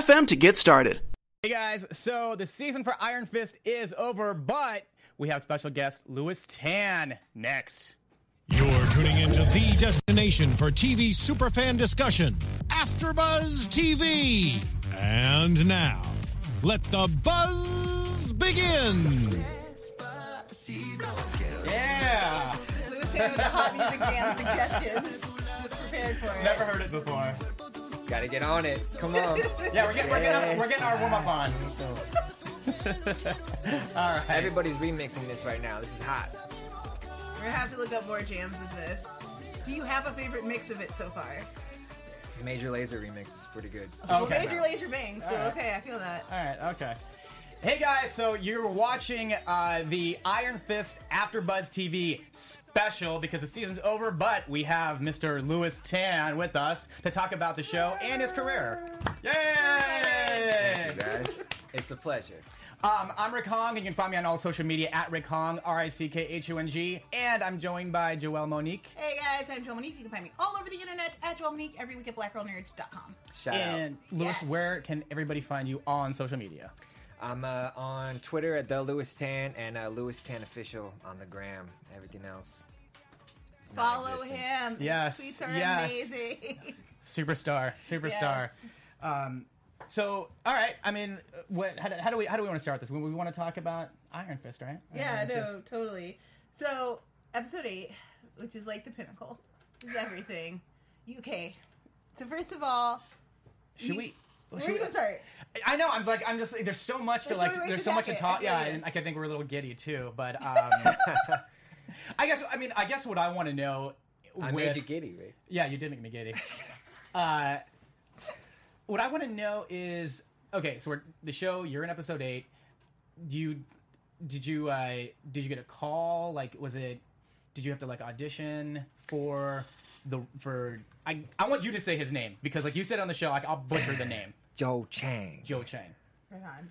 to get started. Hey guys, so the season for Iron Fist is over, but we have special guest Lewis Tan next. You're tuning into the destination for TV superfan discussion, AfterBuzz TV. And now, let the buzz begin. Yeah, Lewis Tan with the hot music jam suggestions. Just prepared for it. never heard it before. Gotta get on it. Come on. Yeah, we're getting we're getting, we're getting our warm up on. All right. Everybody's remixing this right now. This is hot. We're gonna have to look up more jams of this. Do you have a favorite mix of it so far? Major Lazer remix is pretty good. Okay. Major Lazer Bang, so Alright. okay, I feel that. All right. Okay. Hey guys, so you're watching uh, the Iron Fist After Buzz TV special because the season's over, but we have Mr. Lewis Tan with us to talk about the show and his career. Yay! Thank you guys. It's a pleasure. Um, I'm Rick Hong. and You can find me on all social media at Rick Hong, R I C K H O N G, and I'm joined by Joelle Monique. Hey guys, I'm Joelle Monique. You can find me all over the internet at Joelle Monique every week at blackgirlnerds.com. Shout And Lewis, Yes. where can everybody find you on social media? Out. I'm uh, on Twitter at the Lewis Tan and uh, Lewis Tan official on the gram. Everything else. is Follow non-existent. him. His Yes, tweets are yes. amazing. Superstar, superstar. Yes. Um, so, all right. I mean, what? How do, how do we how do we want to start this? We, we want to talk about Iron Fist, right? yeah, Iron no, Fist. totally. So, episode 8, which is like the pinnacle, is everything. UK. So, first of all, Should you- we? Where should are you we- start? I know. I'm like. I'm just. There's so much There's to like. There's ways so much to talk it. talk. I Yeah, feel you. and I can think we're a little giddy too. But um, I guess. I mean. I guess what I want to know. I with, made you giddy, right? Yeah, you did make me giddy. uh, what I want to know is okay. So we're, the show. You're in episode eight. Do you did you uh, did you get a call? Like, was it? Did you have to like audition for the for? I I want you to say his name because like you said on the show, like I'll butcher the name. Joe Chang. Joe Chang. Right on.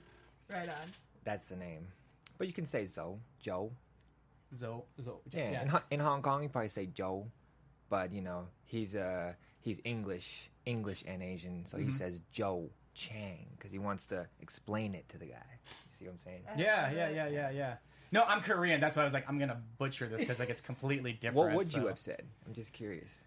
Right on. That's the name. But you can say Zoe. Joe. Zo, Zo, Yeah. In, Ho- in Hong Kong, you probably say Joe. But, you know, he's uh he's English, English and Asian, so Mm-hmm. he says Joe Chang because he wants to explain it to the guy. You see what I'm saying? Yeah, yeah, yeah, yeah, yeah. No, I'm Korean. That's why I was like, I'm gonna butcher this because like it's completely different. What would you have said? I'm just curious.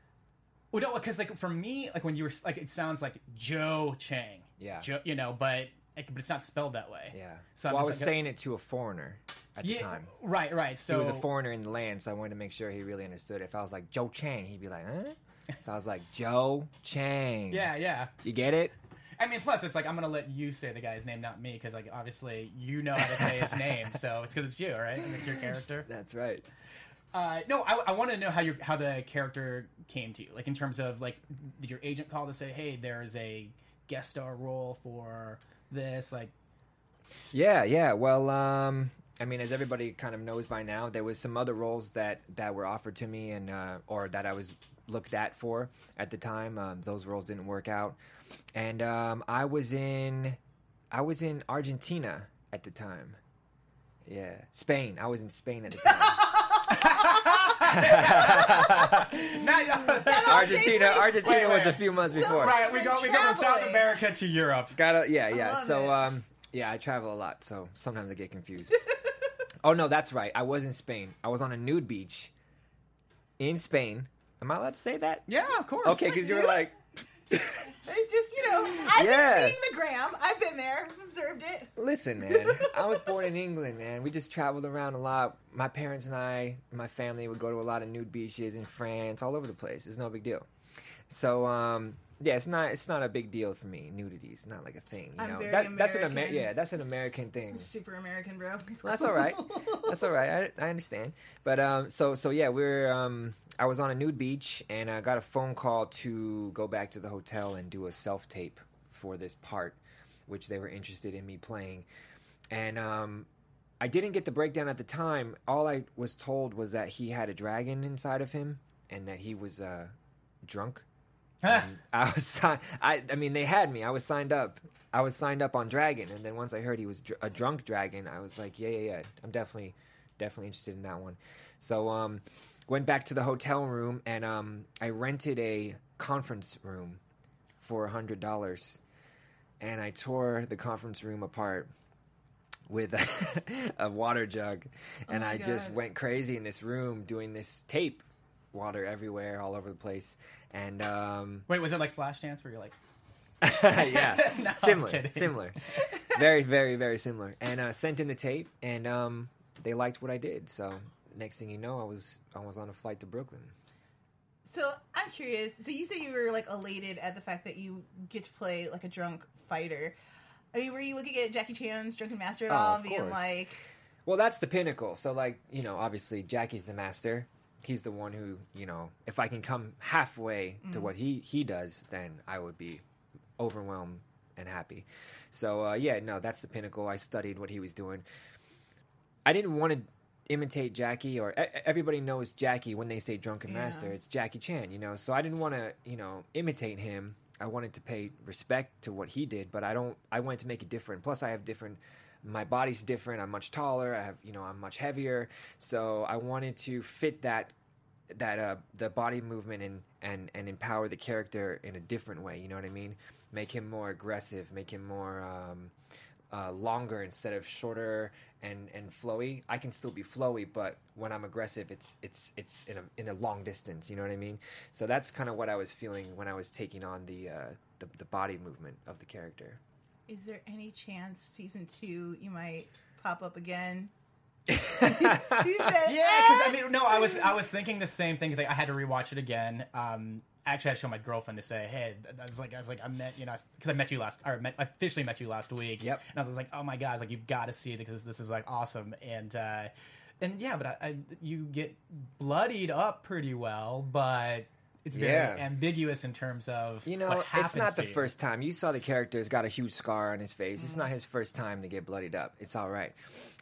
Well, no, because like for me, like when you were like, it sounds like Joe Chang. Yeah. Joe, you know, but like, but it's not spelled that way. Yeah. So well, I was like- uh, saying it to a foreigner at Yeah, the time. right, right. So he was a foreigner in the land, so I wanted to make sure he really understood. If I was like Joe Chang, he'd be like, huh? So I was like Joe Chang. Yeah, yeah. You get it? I mean, plus it's like I'm gonna let you say the guy's name, not me, because like obviously you know how to say his name, so it's because it's you, right? It's your character. That's right. Uh, no, I, I want to know how your how the character came to you, like in terms of like, did your agent call to say, hey, there's a guest star role for this? Like, Yeah, yeah. Well, um, I mean, as everybody kind of knows by now, there was some other roles that that were offered to me and uh, or that I was looked at for at the time. Um, those roles didn't work out, and um, I was in I was in Argentina at the time. Yeah, Spain. I was in Spain at the time. Argentina. Argentina Wait, was wait. a few months So before. right? We go we go from South America to Europe. Gotta yeah yeah. So it. um yeah, I travel a lot, so sometimes I get confused. oh no, that's right. I was in Spain. I was on a nude beach in Spain. Am I allowed to say that? Yeah, of course. Okay, because you were like, It's just, you know, I've Yeah. been seeing the gram. I've been there, observed it. listen, man. I was born in England, man. We just traveled around a lot. My parents and I, my family would go to a lot of nude beaches in France, all over the place. It's no big deal. So um, yeah, it's not it's not a big deal for me. Nudity is not like a thing. You I'm know, very that, that's an Amer- American. yeah, that's an American thing. Super American, bro. Well, that's all right. That's all right. I, I understand. But um, so so yeah, we're um, I was on a nude beach and I got a phone call to go back to the hotel and do a self tape for this part, which they were interested in me playing, and um, I didn't get the breakdown at the time. All I was told was that he had a dragon inside of him and that he was uh, drunk. And I was, si- I, I mean, they had me. I was signed up. I was signed up on Dragon, and then once I heard he was dr- a drunk dragon, I was like, yeah, yeah, yeah. I'm definitely, definitely interested in that one. So, um, went back to the hotel room and um, I rented a conference room for a hundred dollars, and I tore the conference room apart with a, a water jug, and my I just went crazy in this room doing this tape, water everywhere, all over the place, and um, Wait, was it like Flashdance where you're like, yeah, No, I'm similar, similar, very, very, very similar, and uh, sent in the tape, and um, they liked what I did. So next thing you know, I was I was on a flight to Brooklyn. So I'm curious. So you say you were like elated at the fact that you get to play like a drunk fighter. I mean, were you looking at Jackie Chan's Drunken Master at Oh, all, being course. like, Well, that's the pinnacle. So, like, you know, obviously Jackie's the master. He's the one who, you know, if I can come halfway to what he he does, then I would be overwhelmed and happy. So, uh, yeah, no, that's the pinnacle. I studied what he was doing. I didn't want to imitate Jackie, or everybody knows Jackie when they say drunken Yeah. master. It's Jackie Chan, you know. So I didn't want to, you know, imitate him. I wanted to pay respect to what he did, but I don't. I wanted to make it different. Plus, I have different. My body's different. I'm much taller. I have, you know, I'm much heavier. So I wanted to fit that that uh the body movement and and and empower the character in a different way you know what i mean make him more aggressive make him more um uh, longer instead of shorter and and flowy i can still be flowy but when i'm aggressive it's it's it's in a in a long distance you know what i mean so that's kind of what i was feeling when i was taking on the uh the, the body movement of the character is there any chance season two you might pop up again? yeah, because I mean, no, I was I was thinking the same thing. 'cause, like, I had to rewatch it again. Um, actually, I had to show my girlfriend to say, "Hey, I was like, I was like, I met you know, because I met you last, or met, I officially met you last week." Yep. And I was like, "Oh my god, like you've got to see it because this is like awesome." And uh, and yeah, but I, I you get bloodied up pretty well, but it's very Yeah. ambiguous in terms of You know, it's not the first time. You saw the character's got a huge scar on his face. Mm-hmm. It's not his first time to get bloodied up. It's all right.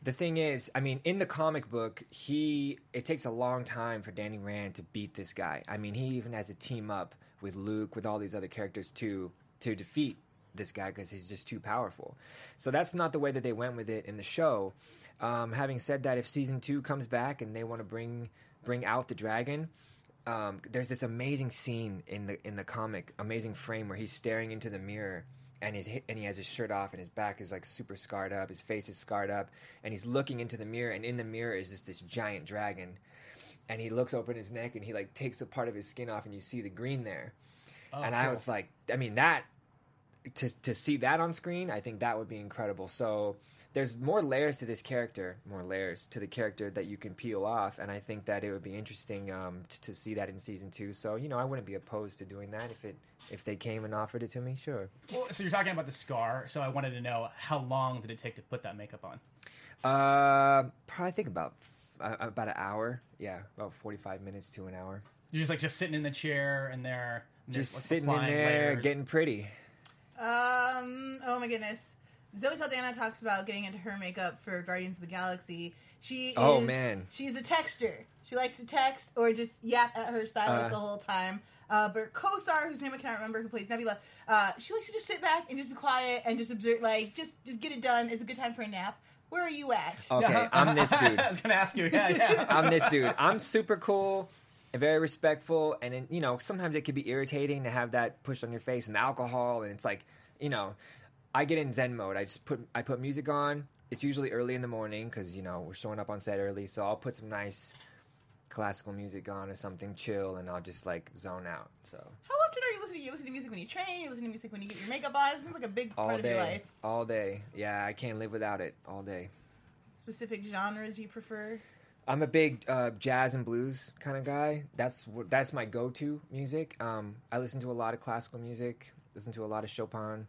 The thing is, I mean, in the comic book, he it takes a long time for Danny Rand to beat this guy. I mean, he even has to team up with Luke with all these other characters to to defeat this guy because he's just too powerful. So that's not the way that they went with it in the show. Um, having said that, if season two comes back and they want to bring bring out the dragon, um, there's this amazing scene in the in the comic, amazing frame where he's staring into the mirror and his and he has his shirt off and his back is like super scarred up, his face is scarred up, and he's looking into the mirror and in the mirror is just this giant dragon, and he looks open his neck and he like takes a part of his skin off and you see the green there, Oh, and I was like, I mean that to to see that on screen, I think that would be incredible. So there's more layers to this character, more layers to the character that you can peel off, and I think that it would be interesting um, t- to see that in season two. So you know, I wouldn't be opposed to doing that if it if they came and offered it to me. Sure. Well, so you're talking about the scar. So I wanted to know how long did it take to put that makeup on? Uh, probably think about f- uh, about an hour. Yeah, about forty five minutes to an hour. You're just like just sitting in the chair and there, Just like, sitting in there, layers. getting pretty. Um. Oh my goodness. Zoe Saldana talks about getting into her makeup for Guardians of the Galaxy. She is, Oh, man. she's a texter. She likes to text or just yap at her stylist Uh. the whole time. Uh, but her co-star, whose name I cannot remember, who plays Nebula, uh, she likes to just sit back and just be quiet and just observe, like just just get it done. It's a good time for a nap. Where are you at? Okay, I'm this dude. I was gonna ask you. Yeah, yeah. I'm this dude. I'm super cool and very respectful. And then, you know, sometimes it can be irritating to have that pushed on your face and the alcohol. And it's like, you know, I get in Zen mode. I just put I put music on. It's usually early in the morning because you know we're showing up on set early. So I'll put some nice classical music on or something chill, and I'll just like zone out. So How often are you listening? You listen to music when you train. You listen to music when you get your makeup on. It seems like a big all part of your life. all day. Yeah, I can't live without it all day. Specific genres you prefer? I'm a big uh, jazz and blues kind of guy. That's what that's my go-to music. Um, I listen to a lot of classical music. Listen to a lot of Chopin.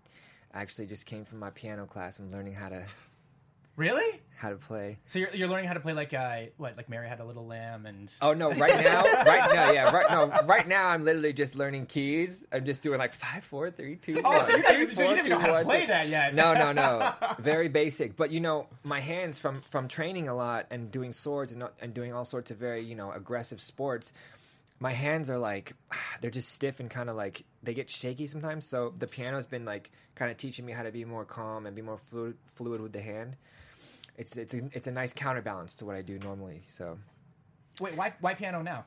I actually just came from my piano class. I'm learning how to Really? how to play. So you're, you're learning how to play like uh, what like Mary had a little lamb and Oh no! Right now, right now, yeah, right no, right now I'm literally just learning keys. I'm just doing like five, four, three, two. Oh, one, so you're three, even, so you didn't even know how to play two. that yet. No, no, no. Very basic. But you know, my hands from from training a lot and doing swords and not- and doing all sorts of very you know aggressive sports. My hands are like they're just stiff and kind of like they get shaky sometimes. So the piano's been like kind of teaching me how to be more calm and be more fluid fluid with the hand. It's it's a, it's a nice counterbalance to what I do normally. So. Wait, why why piano now?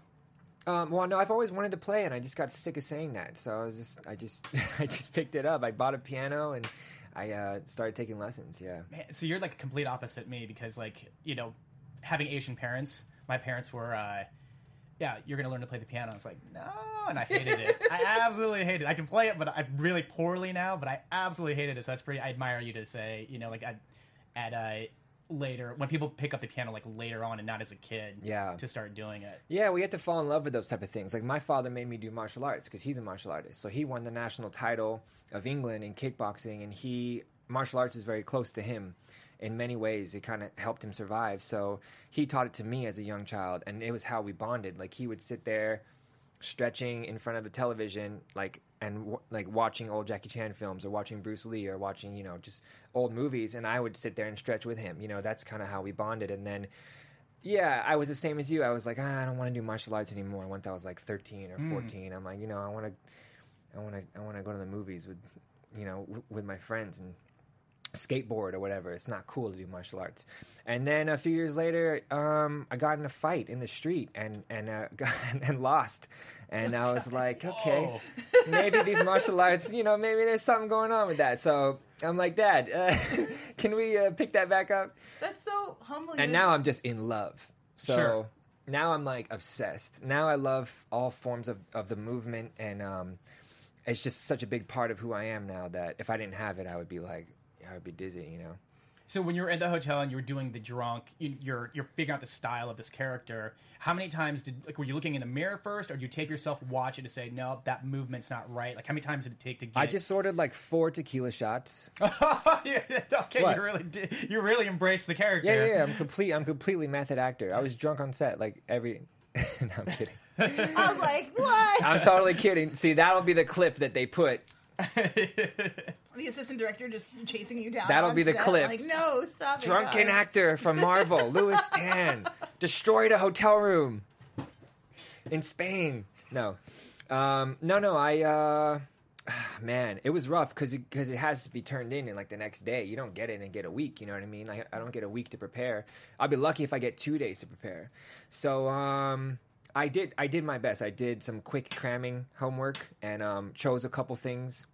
Um, well, no, I've always wanted to play, and I just got sick of saying that. So I was just, I just, I just picked it up. I bought a piano, and I uh, started taking lessons. Yeah. Man, so you're like a complete opposite me because like you know having Asian parents, my parents were. uh yeah, you're gonna learn to play the piano. I was like, no, and I hated it. I absolutely hated it. I can play it, but I'm really poorly now. But I absolutely hated it. So that's pretty. I admire you to say, you know, like at at uh, later when people pick up the piano like later on and not as a kid, Yeah. to start doing it. Yeah, we have to fall in love with those type of things. Like my father made me do martial arts because he's a martial artist. So he won the national title of England in kickboxing, and he martial arts is very close to him in many ways. It kind of helped him survive. So he taught it to me as a young child, and it was how we bonded. Like he would sit there stretching in front of the television, like and w- like watching old Jackie Chan films or watching Bruce Lee or watching you know just old movies, and I would sit there and stretch with him. You know, that's kind of how we bonded, and then. Yeah, I was the same as you. I was like, ah, I don't want to do martial arts anymore. Once I was like 13 or 14, I'm like, you know, I want to, I want to, I want to go to the movies with, you know, w- with my friends and skateboard or whatever. It's not cool to do martial arts. And then a few years later, um, I got in a fight in the street and and uh, got, and lost. And I was like, okay, maybe these martial arts, you know, maybe there's something going on with that. So I'm like, Dad, uh, can we uh, pick that back up? That's so humbling. And now I'm just in love. So Sure. now I'm like obsessed. Now I love all forms of, of the movement and um, it's just such a big part of who I am now that if I didn't have it I would be like I would be dizzy, you know. So when you were in the hotel and you were doing the drunk, you, you're you're figuring out the style of this character. How many times did like were you looking in the mirror first, or did you take yourself watch it to say no, that movement's not right? Like how many times did it take to get? I just ordered like four tequila shots. okay, What? you really did. You really embraced the character. Yeah, yeah, yeah, I'm complete I'm completely method actor. I was drunk on set like every no, I'm kidding. I was like, what? I'm totally kidding. See, that'll be the clip that they put. the assistant director just chasing you down. That'll be the set, clip. Like, no, stop. Drunken guys." actor from Marvel, Lewis Tan, destroyed a hotel room in Spain. No, um, no, no. I, uh, man, it was rough because because it, has to be turned in in like the next day. You don't get it and get a week. You know what I mean? I, I don't get a week to prepare. I'll be lucky if I get two days to prepare. So, um, I did I did my best. I did some quick cramming homework and um, chose a couple things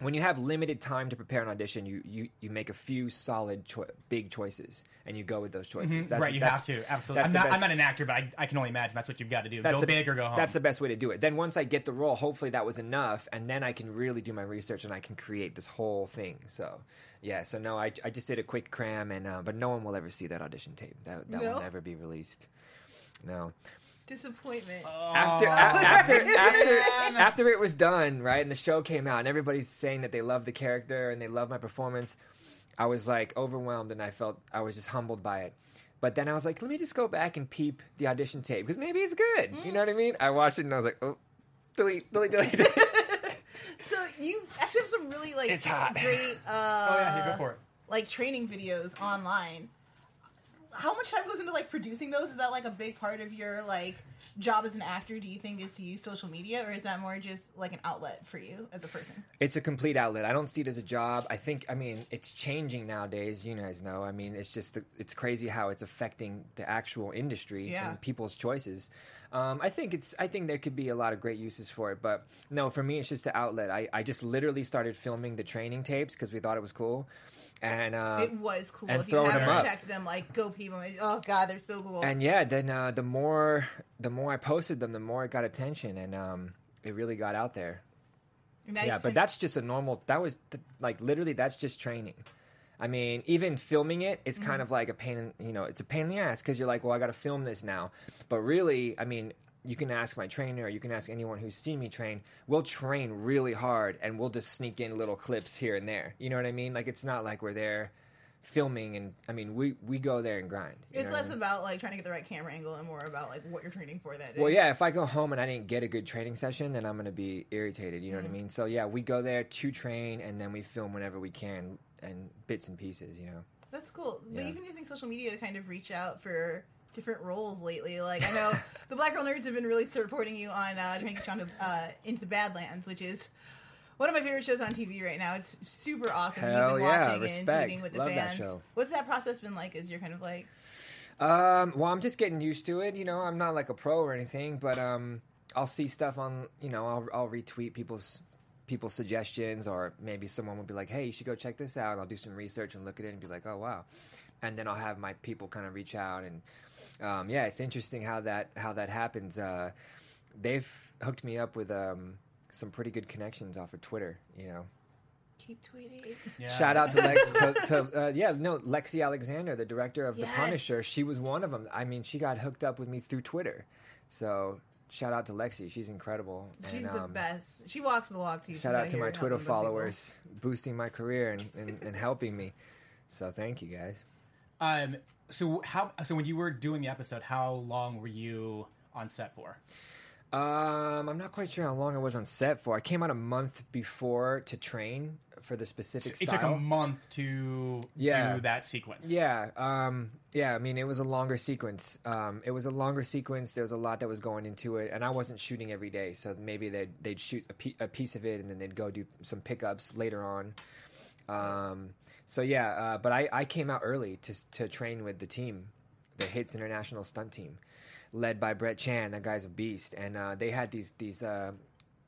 when you have limited time to prepare an audition, you you, you make a few solid choi- big choices and you go with those choices. that's right, you have to absolutely. I'm the not, I'm not an actor, but I, I can only imagine that's what you've got to do. that's go the, big or go home. That's the best way to do it. Then once I get the role, hopefully that was enough, and then I can really do my research and I can create this whole thing. So yeah, so no, I, I just did a quick cram, and uh, but no one will ever see that audition tape. That that No? will never be released. No. Disappointment. Oh. after a- after after after it was done, right, and the show came out, and everybody's saying that they love the character and they love my performance, I was like overwhelmed, and I felt I was just humbled by it. But then I was like, let me just go back and peep the audition tape because maybe it's good. You know what I mean? I watched it and I was like, oh, delete, delete, delete. So you actually have some really like It's hot. great uh oh yeah, here, go for it. like training videos online. How much time goes into like producing those? Is that like a big part of your like job as an actor? Do you think is to use social media, or is that more just like an outlet for you as a person? it's a complete outlet. I don't see it as a job. I think, I mean, it's changing nowadays. You guys know. I mean, it's just, it's crazy how it's affecting the actual industry Yeah. and people's choices. Um, I think it's, I think there could be a lot of great uses for it. But no, for me, it's just an outlet. I, I just literally started filming the training tapes because we thought it was cool. And, uh, it was cool. and if you throwing them haven't up. checked them, like go peep them. Oh god, they're so cool. and yeah, then uh, the more the more I posted them, the more it got attention, and um, it really got out there. Yeah, but that's just a normal. That was th- like literally that's just training. I mean, even filming it is kind of like a pain. In, you know, it's a pain in the ass because you're like, well, I got to film this now. But really, I mean, you can ask my trainer, or you can ask anyone who's seen me train. We'll train really hard, and we'll just sneak in little clips here and there. You know what I mean? Like it's not like we're there filming and I mean we we go there and grind. It's what I less mean? about like trying to get the right camera angle and more about like what you're training for that day. Well, yeah, if I go home and I didn't get a good training session, then I'm gonna be irritated. You know Mm-hmm. what I mean? So yeah, we go there to train, and then we film whenever we can, and bits and pieces. You know. That's cool. But you've been using social media to kind of reach out for different roles lately. Like I know the Black Girl Nerds have been really supporting you on uh, trying to get you onto uh, into the Badlands, which is one of my favorite shows on TV right now. It's super awesome. Hell You've been yeah, watching respect. and tweeting with the Love that fans. show. What's that process been like? As you're kind of like, Um, well, I'm just getting used to it. You know, I'm not like a pro or anything, but um, I'll see stuff on. You know, I'll I'll retweet people's people's suggestions, or maybe someone will be like, "Hey, you should go check this out." I'll do some research and look at it and be like, "Oh wow," and then I'll have my people kind of reach out and um, yeah, it's interesting how that how that happens. Uh, they've hooked me up with um, some pretty good connections off of Twitter. You know, keep tweeting. Yeah. Shout out to, Le- to, to uh, yeah, no, Lexi Alexander, the director of Yes. The Punisher. She was one of them. I mean, she got hooked up with me through Twitter. So shout out to Lexi. She's incredible. She's And, the um, best. She walks the walk too. Shout She's out to my Twitter other people. followers, boosting my career and, and, and helping me. So thank you guys. Um. So how? So when you were doing the episode, how long were you on set for? Um, I'm not quite sure how long I was on set for. I came out a month before to train for the specific It style. took a month to Yeah. do that sequence. Yeah, um, yeah. I mean, it was a longer sequence. Um, it was a longer sequence. There was a lot that was going into it, and I wasn't shooting every day. So maybe they'd they'd shoot a, pe- a piece of it, and then they'd go do some pickups later on. Um, so yeah, uh, but I, I came out early to to train with the team, the Hits International Stunt Team, led by Brett Chan. That guy's a beast, and uh, they had these these. Uh,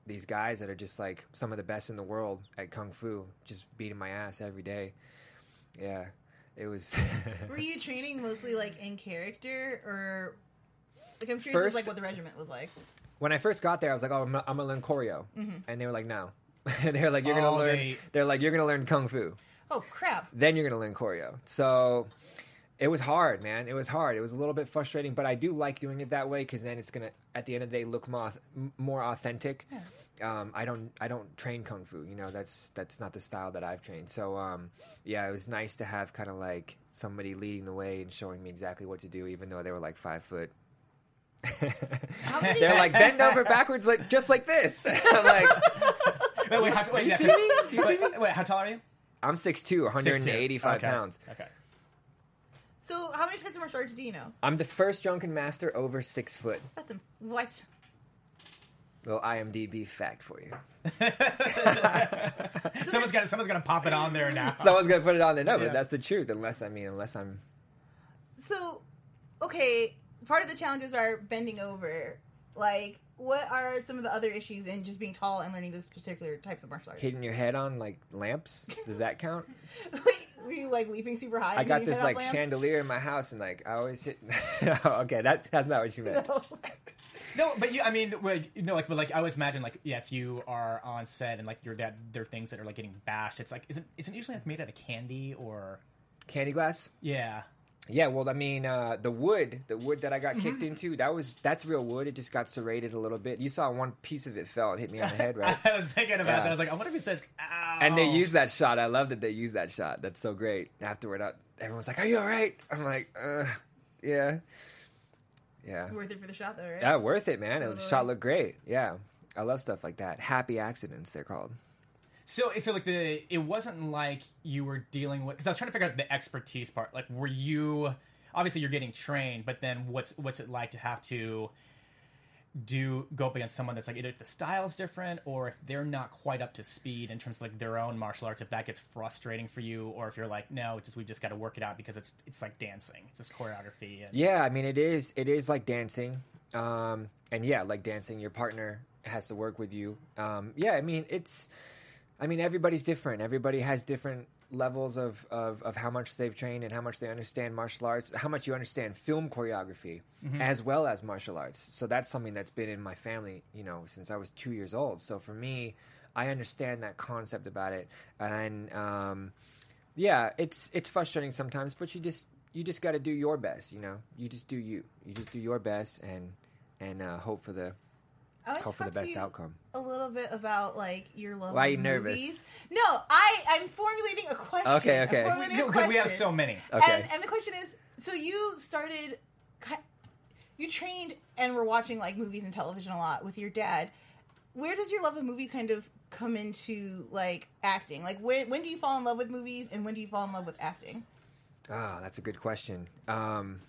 these guys that are just like some of the best in the world at kung fu, just beating my ass every day. Yeah, it was. Were you training mostly like in character, or like I'm curious First- like what the regiment was like? when I first got there, I was like, "Oh, I'm, I'm gonna learn choreo," and they were like, "No." they were like, "You're gonna Oh, learn." they- They... are like, "You're gonna learn kung fu, Oh crap! then you're gonna learn choreo." So it was hard, man. It was hard. It was a little bit frustrating, but I do like doing it that way because then it's gonna, at the end of the day, look more more authentic. Um, I don't I don't train kung fu. You know, that's that's not the style that I've trained. So um, yeah, it was nice to have kind of like somebody leading the way and showing me exactly what to do, even though they were like five foot. many- They're like bend over backwards, like just like this. I'm like, Wait, wait, how, wait, do you yeah, see me? Do you see wait, wait, how tall are you? I'm 6'2", 185 Okay. pounds. Okay. So how many types of martial arts do you know? I'm the first drunken master over six foot. That's a, what? Little IMDb fact for you. someone's gonna someone's gonna pop it on there now. Someone's gonna put it on there. No, Yeah. but that's the truth. Unless I mean, unless I'm So, okay, part of the challenges are bending over. Like, what are some of the other issues in just being tall and learning this particular types of martial arts? hitting your head on like lamps. Does that count? Wait, were you like leaping super high? I got this like chandelier in my house, and like I always hit. okay, that that's not what you meant. No. No, but you, I mean, like, you know, like, but like, I always imagine, like, yeah, if you are on set and like you're that, there are things that are like getting bashed. It's like, isn't isn't it usually like made out of candy or Candy glass. yeah? Yeah, well, I mean, uh, the wood, the wood that I got Mm-hmm. kicked into, that was that's real wood. It just got serrated a little bit. You saw one piece of it fell and hit me on the head, right? I was thinking about Yeah. that. I was like, I wonder if he says, "Ow." And they used that shot. I love that they used that shot. That's so great. Afterward, I, everyone's like, "Are you all right?" I'm like, uh, "Yeah, yeah, Worth it for the shot, though, right? yeah, worth it, man. The shot looked great. Yeah, I love stuff like that. Happy accidents, they're called. So, so like the, it wasn't like you were dealing with because I was trying to figure out the expertise part. Like, were you obviously you're getting trained, but then what's what's it like to have to do go up against someone that's like either if the style's different or if they're not quite up to speed in terms of like their own martial arts if that gets frustrating for you or if you're like no it's just we've just got to work it out because it's it's like dancing it's just choreography and Yeah, I mean, it is it is like dancing, um, and yeah, like dancing, your partner has to work with you. Um, yeah, I mean, it's, I mean, everybody's different. Everybody has different levels of, of, of how much they've trained and how much they understand martial arts, how much you understand film choreography as well as martial arts. So that's something that's been in my family, you know, since I was two years old. So for me, I understand that concept about it, and um, yeah, it's it's frustrating sometimes, but you just you just got to do your best. You know, you just do you. You just do your best and and uh, hope for the I want hope for the talk to best you outcome. A little bit about like your love. Why are of you nervous? movies. No, I I'm formulating a question. Okay, I'm okay. formulating a Because we have question. so many. Okay. And, and the question is, so you started, ki- you trained and were watching like movies and television a lot with your dad. Where does your love of movies kind of come into like acting? Like when when do you fall in love with movies and when do you fall in love with acting? Ah, that's a good question. Um,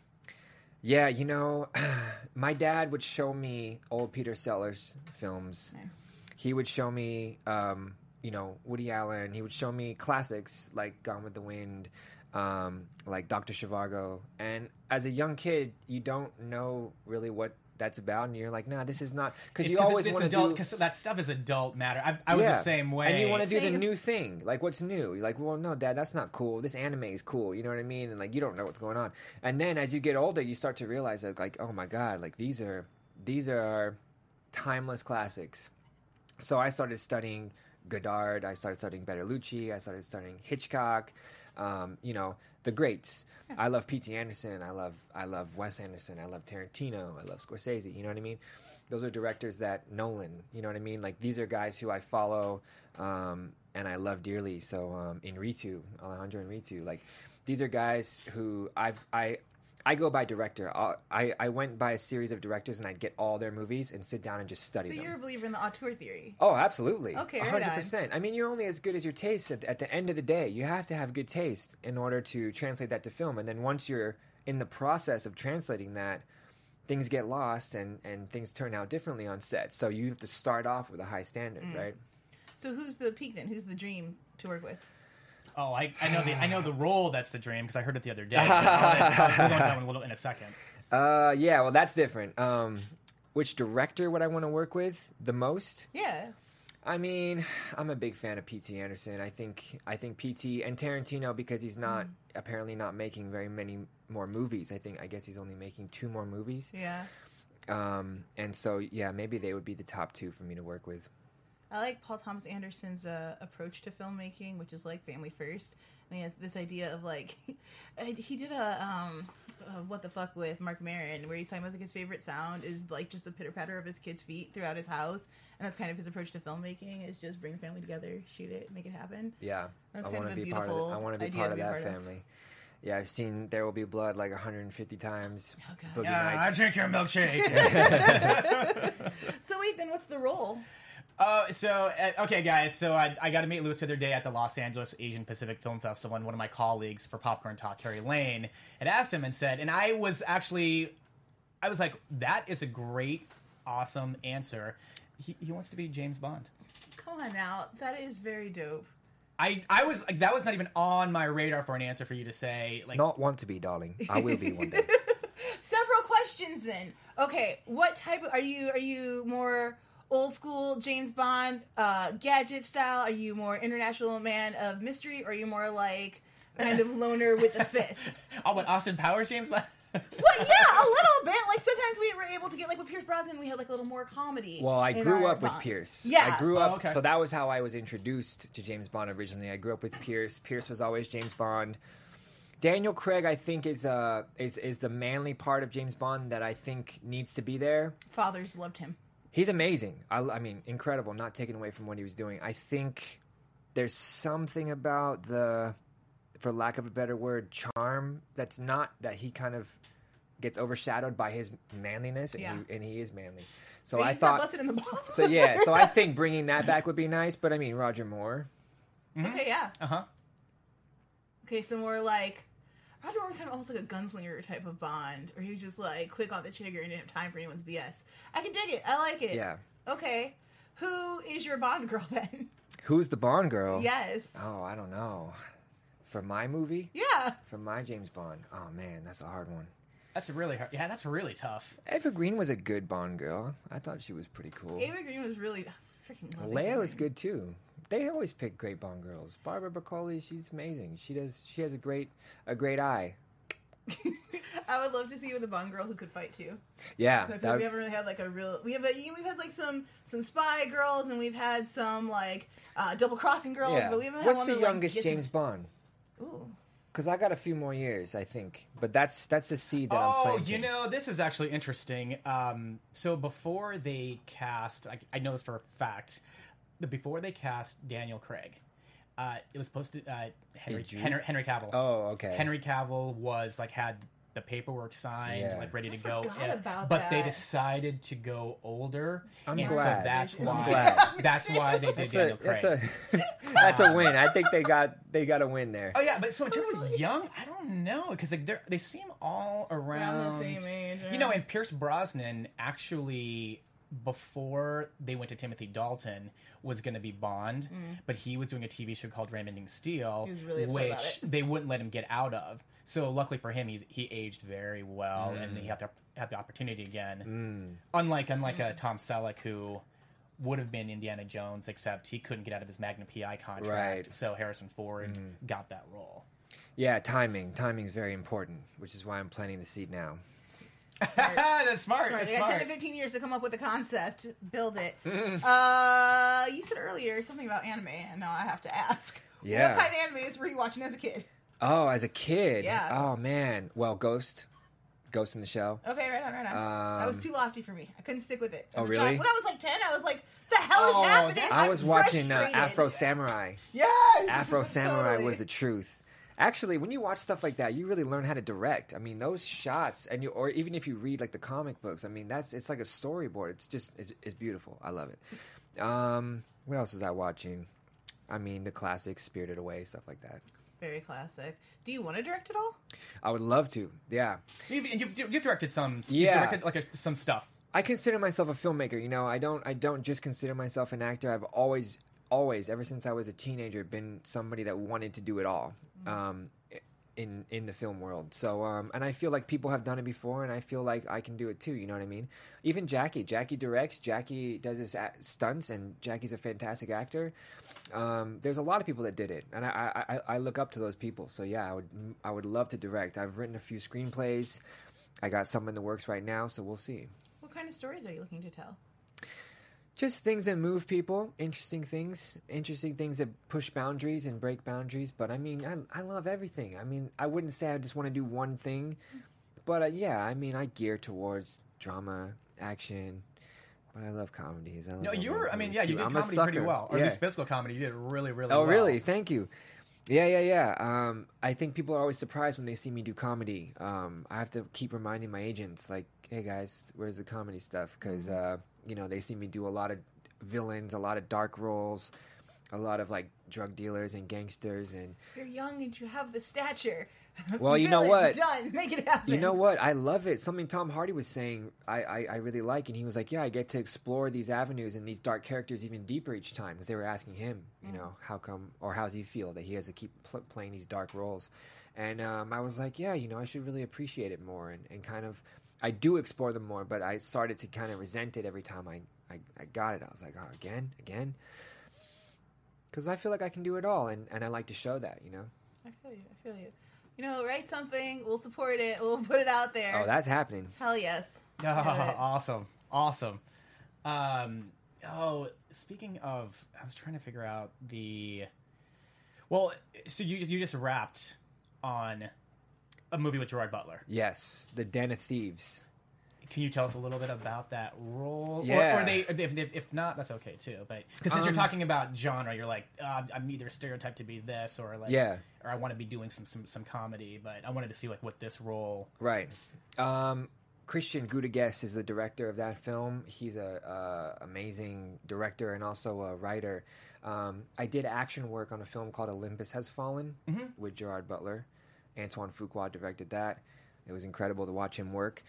yeah, you know, my dad would show me old Peter Sellers films. Nice. He would show me, um, you know, Woody Allen. He would show me classics like Gone with the Wind, um, like Doctor Zhivago. And as a young kid, you don't know really what that's about, and you're like, nah, this is not because you always want to adult do because that stuff is adult matter. I, I was the same way. and you want to do the new thing. Like, what's new? You're like, well, no, Dad, that's not cool. This anime is cool. You know what I mean? And like, you don't know what's going on. And then as you get older, you start to realize that, like, oh my god, like these are these are timeless classics. So I started studying Godard. I started studying Bertolucci. I started studying Hitchcock. Um, you know, the greats. I love P.T. Anderson. I love I love Wes Anderson. I love Tarantino. I love Scorsese. You know what I mean? Those are directors that Nolan. You know what I mean? Like these are guys who I follow um, and I love dearly. So um, Iñárritu, Alejandro Iñárritu, like these are guys who I've I I go by director. I I went by a series of directors and I'd get all their movies and sit down and just study So them. you're a believer in the auteur theory. Oh, absolutely. Okay, right hundred percent. I mean, you're only as good as your taste. At, at the end of the day, you have to have good taste in order to translate that to film. And then once you're in the process of translating that, things get lost and and things turn out differently on set. So you have to start off with a high standard, Mm. right? So who's the peak then? Who's the dream to work with? Oh, I, I know the I know the role that's the dream because I heard it the other day. I'll I'll- we'll go into that one a little in a second. Uh, yeah. Well, that's different. Um, which director would I want to work with the most? Yeah. I mean, I'm a big fan of P.T. Anderson. I think I think P.T. and Tarantino because he's not Mm. apparently not making very many more movies. I think I guess he's only making two more movies. Yeah. Um, and so yeah, maybe they would be the top two for me to work with. I like Paul Thomas Anderson's uh, approach to filmmaking, which is like family first. I mean, this idea of like, he did a um, uh, what the fuck with Marc Maron, where he's talking about like his favorite sound is like just the pitter patter of his kids' feet throughout his house, and that's kind of his approach to filmmaking is just bring the family together, shoot it, make it happen. Yeah, That's I kind want of to a be part of it. I want to be part of that part of. family. Yeah, I've seen There Will Be Blood like 150 times. Oh, God. Boogie Yeah, I drink your milkshake. So wait, then what's the role? Uh, so uh, okay, guys. So I, I got to meet Lewis the other day at the Los Angeles Asian Pacific Film Festival, and one of my colleagues for Popcorn Talk, Kerry Lane, had asked him and said, and I was actually, I was like, that is a great, awesome answer. He, he wants to be James Bond. Come on now, that is very dope. I, I was like that was not even on my radar for an answer for you to say like Not want to be, darling. I will be one day. Several questions then. Okay, what type of are you? Are you more old school James Bond, uh, gadget style? Are you more international man of mystery? Or are you more like kind of loner with a fist? oh, what Austin Powers James Bond. Well, yeah, a little bit. Like sometimes we were able to get like with Pierce Brosnan, we had like a little more comedy. Well, I grew our up with Pierce. Yeah. I grew Oh, up. okay. So that was how I was introduced to James Bond originally. I grew up with Pierce. Pierce was always James Bond. Daniel Craig, I think, is uh is is the manly part of James Bond that I think needs to be there. Fathers loved him. He's amazing. I, I mean, incredible. Not taken away from what he was doing. I think there's something about the, for lack of a better word, charm that's not that he kind of gets overshadowed by his manliness, and, Yeah. he, and he is manly. So But I he's not thought. busted in the balls. So yeah, so I think bringing that back would be nice. But I mean, Roger Moore. okay, yeah. Uh huh. Okay, so more like Roger Moore was kind of almost like a gunslinger type of Bond, or he was just like quick on the trigger and didn't have time for anyone's BS. I can dig it. I like it. Yeah. Okay. Who is your Bond girl then? Who's the Bond girl? Yes. Oh, I don't know. For my movie, Yeah. for my James Bond. Oh man, that's a hard one. That's really hard. Yeah, that's really tough. Eva Green was a good Bond girl. I thought she was pretty cool. Eva Green was really freaking. Léa was good too. They always pick great Bond girls. Barbara Broccoli, she's amazing. She does. She has a great, a great eye. I would love to see you with a Bond girl who could fight too. Yeah. I feel like we haven't really had like a real. We have a, we've had like some some spy girls, and we've had some like uh, double crossing girls, yeah. but we haven't What's one the that, youngest gets- James Bond? Ooh, Because I got a few more years, I think. But that's that's the seed that I'm Oh, you know, this is actually interesting. Um, so before they cast, I, I know this for a fact, that before they cast Daniel Craig, uh, it was supposed to uh, Henry, Henry Henry Cavill. Oh, okay. Henry Cavill was like had the paperwork signed, Yeah. like ready to go. forgot and- about but they decided to go older, I'm and glad. so that's I'm why glad. that's why they did That's Daniel a Craig. that's a that's a win. I think they got they got a win there. Oh yeah, but so in terms of young, I don't know because like they they seem all around, Around the same age, You know, and Pierce Brosnan actually before they went to Timothy Dalton was going to be Bond, but he was doing a TV show called Remington Steele, Mm. He was really upset which about it. they wouldn't let him get out of. So luckily for him, he's he aged very well, and Mm. he had the had the opportunity again. Unlike unlike Mm. uh, Tom Selleck who. Would have been Indiana Jones, except he couldn't get out of his Magnum PI contract. Right. So Harrison Ford got that role. Yeah, timing. Timing is very important, which is why I'm planting the seed now. That's smart. Sorry, That's they got smart. 10 to 15 years to come up with a concept, build it. Uh, you said earlier something about anime, and now I have to ask. Yeah. What kind of animes were you watching as a kid? Oh, as a kid. Yeah. Oh man. Well, Ghost, Ghost in the Shell. Okay, right on, right on. that was Um, too lofty for me. I couldn't stick with it. As Oh, really? Child. When I was like 10, I was like, the hell is Oh, happening? I was watching uh. Afro Samurai. Yes! Afro Samurai Totally. was the truth. Actually, when you watch stuff like that, you really learn how to direct. I mean, those shots, and you, or even if you read like the comic books, I mean, that's it's like a storyboard. It's just it's, it's beautiful. I love it. Um, what else is I watching? I mean, the classics, Spirited Away, stuff like that. Very classic. Do you want to direct at all? I would love to. Yeah, You've, you've, you've directed some. Yeah. You've directed like a, some stuff. I consider myself a filmmaker. You know, I don't I don't just consider myself an actor. I've always always ever since I was a teenager been somebody that wanted to do it all. Um, in in the film world. So um, and I feel like people have done it before, and I feel like I can do it too. You know what I mean? Even Jackie, Jackie directs, Jackie does his a- stunts, and Jackie's a fantastic actor. Um, there's a lot of people that did it, and I, I I- I look up to those people. So yeah, I would I would love to direct. I've written a few screenplays. I got some in the works right now, so we'll see. What kind of stories are you looking to tell? Just things that move people interesting things interesting things that push boundaries and break boundaries but i mean i, I love everything i mean i wouldn't say i just want to do one thing but uh, yeah i mean i gear towards drama action but i love comedies I love No, you were. I mean, yeah, too. you did I'm comedy pretty well, or yeah. at least physical comedy. You did really, really oh well. really thank you yeah yeah yeah um, i think people are always surprised when they see me do comedy um, i have to keep reminding my agents like hey guys where's the comedy stuff because uh, you know they see me do a lot of villains a lot of dark roles a lot of like drug dealers and gangsters and You're young and you have the stature. Well, you know what? Done. Make it happen. You know what? I love it. Something Tom Hardy was saying, I, I, I really like, and he was like, "Yeah, I get to explore these avenues and these dark characters even deeper each time." Because they were asking him, you know, how come or how does he feel that he has to keep pl- playing these dark roles? And um, I was like, "Yeah, you know, I should really appreciate it more and, and kind of." I do explore them more, but I started to kind of resent it every time I, I, I got it. I was like, oh, again, again. Because I feel like I can do it all, and, and I like to show that, you know? I feel you. I feel you. You know, write something. We'll support it. We'll put it out there. Oh, that's happening. Hell yes. Oh, awesome, awesome. Um, oh, speaking of, I was trying to figure out the. Well, so you you just wrapped on a movie with Gerard Butler. Yes, the Den of Thieves. Can you tell us a little bit about that role? Or- Yeah. Or, they, if, if, not, that's okay too. But because since you're Um, talking about genre, you're like, uh, I'm either stereotyped to be this, or like, Yeah. or I want to be doing some, some some comedy. But I wanted to see like what this role. Right. Um, Christian Gudegast is the director of that film. He's a, uh amazing director and also a writer. Um, I did action work on a film called Olympus Has Fallen with Gerard Butler. Antoine Fuqua directed that. It was incredible to watch him work.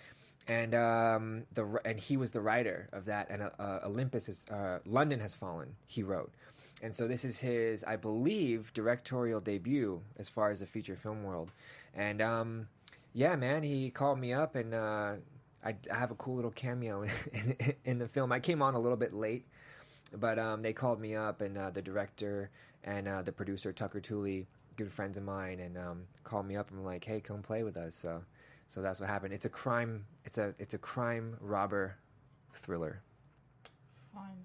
And um, the and he was the writer of that. And uh, uh, Olympus is uh, London Has Fallen. He wrote. And so this is his, I believe, directorial debut as far as the feature film world. And um, yeah, man, he called me up, and uh, I, I have a cool little cameo in, in the film. I came on a little bit late, but um, they called me up, and uh, the director and uh, the producer Tucker Tooley, good friends of mine, and um, called me up and were like, "Hey, come play with us." So, so that's what happened. It's a crime. It's a it's a crime robber thriller. Fine.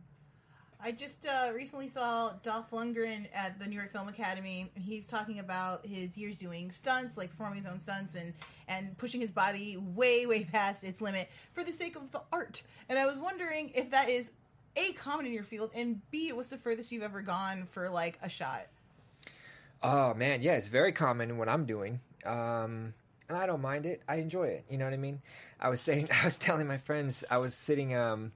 I just uh, recently saw Dolph Lundgren at the New York Film Academy, and he's talking about his years doing stunts, like performing his own stunts, and and pushing his body way, way past its limit for the sake of the art. And I was wondering if that is a common in your field, and b it was the furthest you've ever gone for like a shot? Oh man, yeah, it's very common what I'm doing, um, and I don't mind it. I enjoy it. You know what I mean? I was saying, I was telling my friends, I was sitting, um,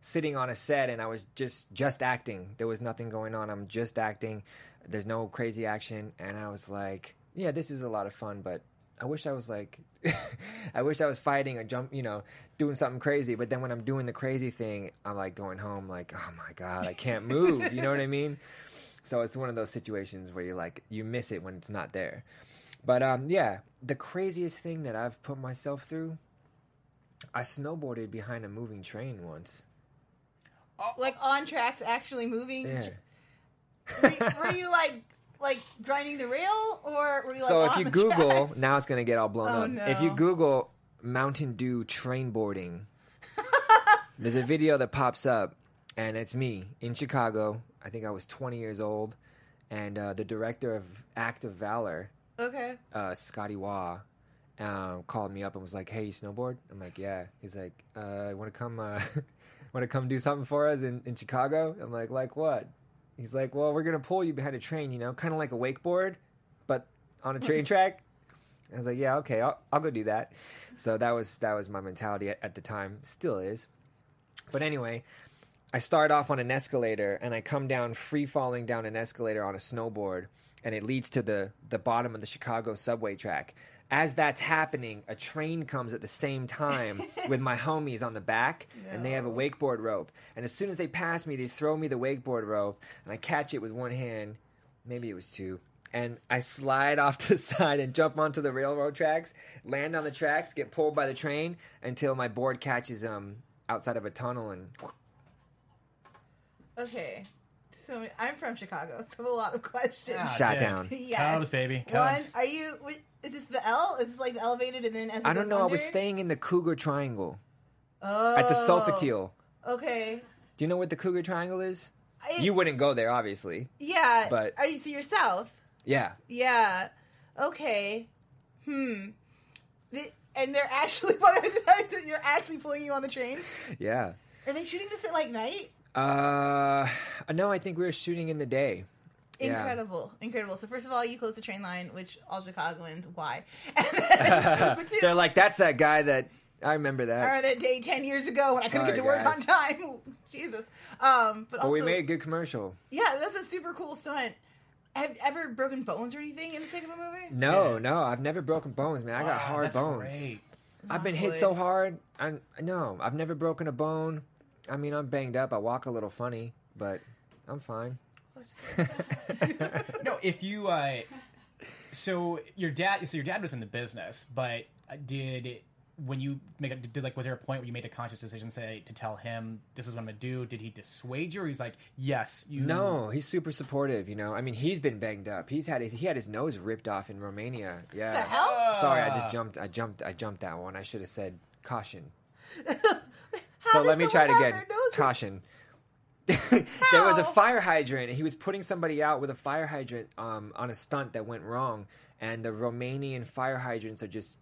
sitting on a set, and I was just just acting. There was nothing going on. I'm just acting. There's no crazy action, and I was like, yeah, this is a lot of fun, but I wish I was like, I wish I was fighting or jump, you know, doing something crazy. But then when I'm doing the crazy thing, I'm like going home, like, oh my god, I can't move. you know what I mean? So it's one of those situations where you're like, you miss it when it's not there. But um, yeah, the craziest thing that I've put myself through, I snowboarded behind a moving train once. Like on tracks, actually moving. Yeah. Were, you- were you like like grinding the rail, or were you like So if you Google, tracks? now it's gonna get all blown Oh, up. no. If you Google Mountain Dew train boarding, there's a video that pops up, and it's me in Chicago. I think I was 20 years old, and uh, the director of Act of Valor, Okay. uh, Scotty Waugh, um, called me up and was like, "Hey, you snowboard?" I'm like, "Yeah." He's like, uh, "Want to come? Uh, Want to come do something for us in, in Chicago?" I'm like, "Like what?" He's like, "Well, we're gonna pull you behind a train, you know, kind of like a wakeboard, but on a train track." I was like, "Yeah, okay, I'll, I'll go do that." So that was that was my mentality at, at the time, still is. But anyway, I start off on an escalator and I come down free falling down an escalator on a snowboard and it leads to the the bottom of the Chicago subway track. As that's happening, a train comes at the same time with my homies on the back and they have a wakeboard rope. And as soon as they pass me, they throw me the wakeboard rope and I catch it with one hand, maybe it was two. And I slide off to the side and jump onto the railroad tracks, land on the tracks, get pulled by the train until my board catches um outside of a tunnel and Okay. So I'm from Chicago, so I have a lot of questions. Ah, Shot dude. down. yeah. Cubs, baby. One, Cubs. are you? wait, Is this the L? Is this like the elevated and then as it I don't goes know. I was under? staying in the Cougar Triangle oh, at the Sofitel. Okay. Do you know what the Cougar Triangle is? I- You wouldn't go there, obviously. Yeah. but- are you? So you're south. Yeah. Yeah. Okay. Hmm. The, and they're actually you're actually pulling you on the train. Yeah. Are they shooting this at like night? Uh, no, I think we were shooting in the day. Yeah. Incredible, incredible. So first of all, you closed the train line, which all Chicagoans why? Then, two, They're like, that's that guy that I remember that. or that day ten years ago when I couldn't get to Sorry, work on time. Jesus. Um, but But also, we made a good commercial. yeah, that's a super cool stunt. Have you ever broken bones or anything in the sake of a movie? No, Yeah. no, I've never broken bones, man. I got Wow, hard that's bones. great. I've been Not hit so hard. I no, I've never broken a bone. I mean, I'm banged up. I walk a little funny, but I'm fine. no, if you uh, so your dad, so your dad was in the business, but uh, did when you make a, did like was there a point where you made a conscious decision say to tell him this is what I'm gonna do? Did he dissuade you, or he's like, yes, you No, he's super supportive. You know, I mean, he's been banged up. He's had his, he had his nose ripped off in Romania. Yeah. The hell? Sorry, I Ah. just jumped. I jumped. I jumped that one. I should have said caution. How so let me try it again. their nose ripped? Caution. there was a fire hydrant. and He was putting somebody out with a fire hydrant um, on a stunt that went wrong, and the Romanian fire hydrants are just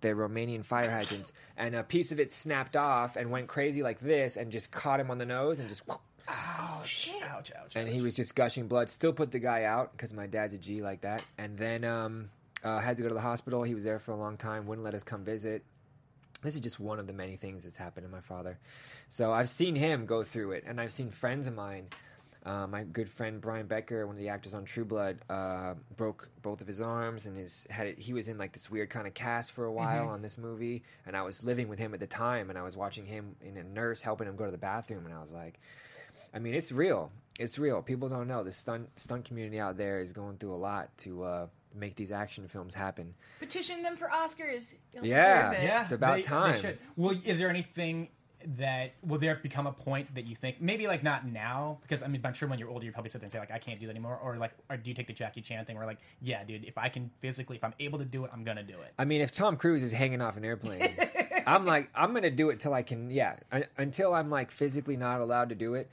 they're Romanian fire hydrants, and a piece of it snapped off and went crazy like this, and just caught him on the nose, and just ouch, ouch, ouch, and he was just gushing blood. Still put the guy out because my dad's a G like that. And then um, uh, had to go to the hospital. He was there for a long time. Wouldn't let us come visit. This is just one of the many things that's happened to my father. So I've seen him go through it, and I've seen friends of mine. Uh, my good friend Brian Becker, one of the actors on True Blood, uh, broke both of his arms, and his had he was in like this weird kind of cast for a while on this movie. And I was living with him at the time, and I was watching him in a nurse helping him go to the bathroom, and I was like, I mean, it's real. It's real. People don't know the stunt stunt community out there is going through a lot to uh, make these action films happen. Petition them for Oscars. You'll Yeah. deserve it. yeah, It's about they- they time. should. Well, is there anything that will there become a point that you think maybe like not now because I mean I'm sure when you're older you probably sit there and say like I can't do that anymore or like or do you take the Jackie Chan thing where like yeah dude if I can physically if I'm able to do it I'm gonna do it I mean, if Tom Cruise is hanging off an airplane, I'm like, I'm gonna do it till I can. Yeah, un- until I'm like physically not allowed to do it.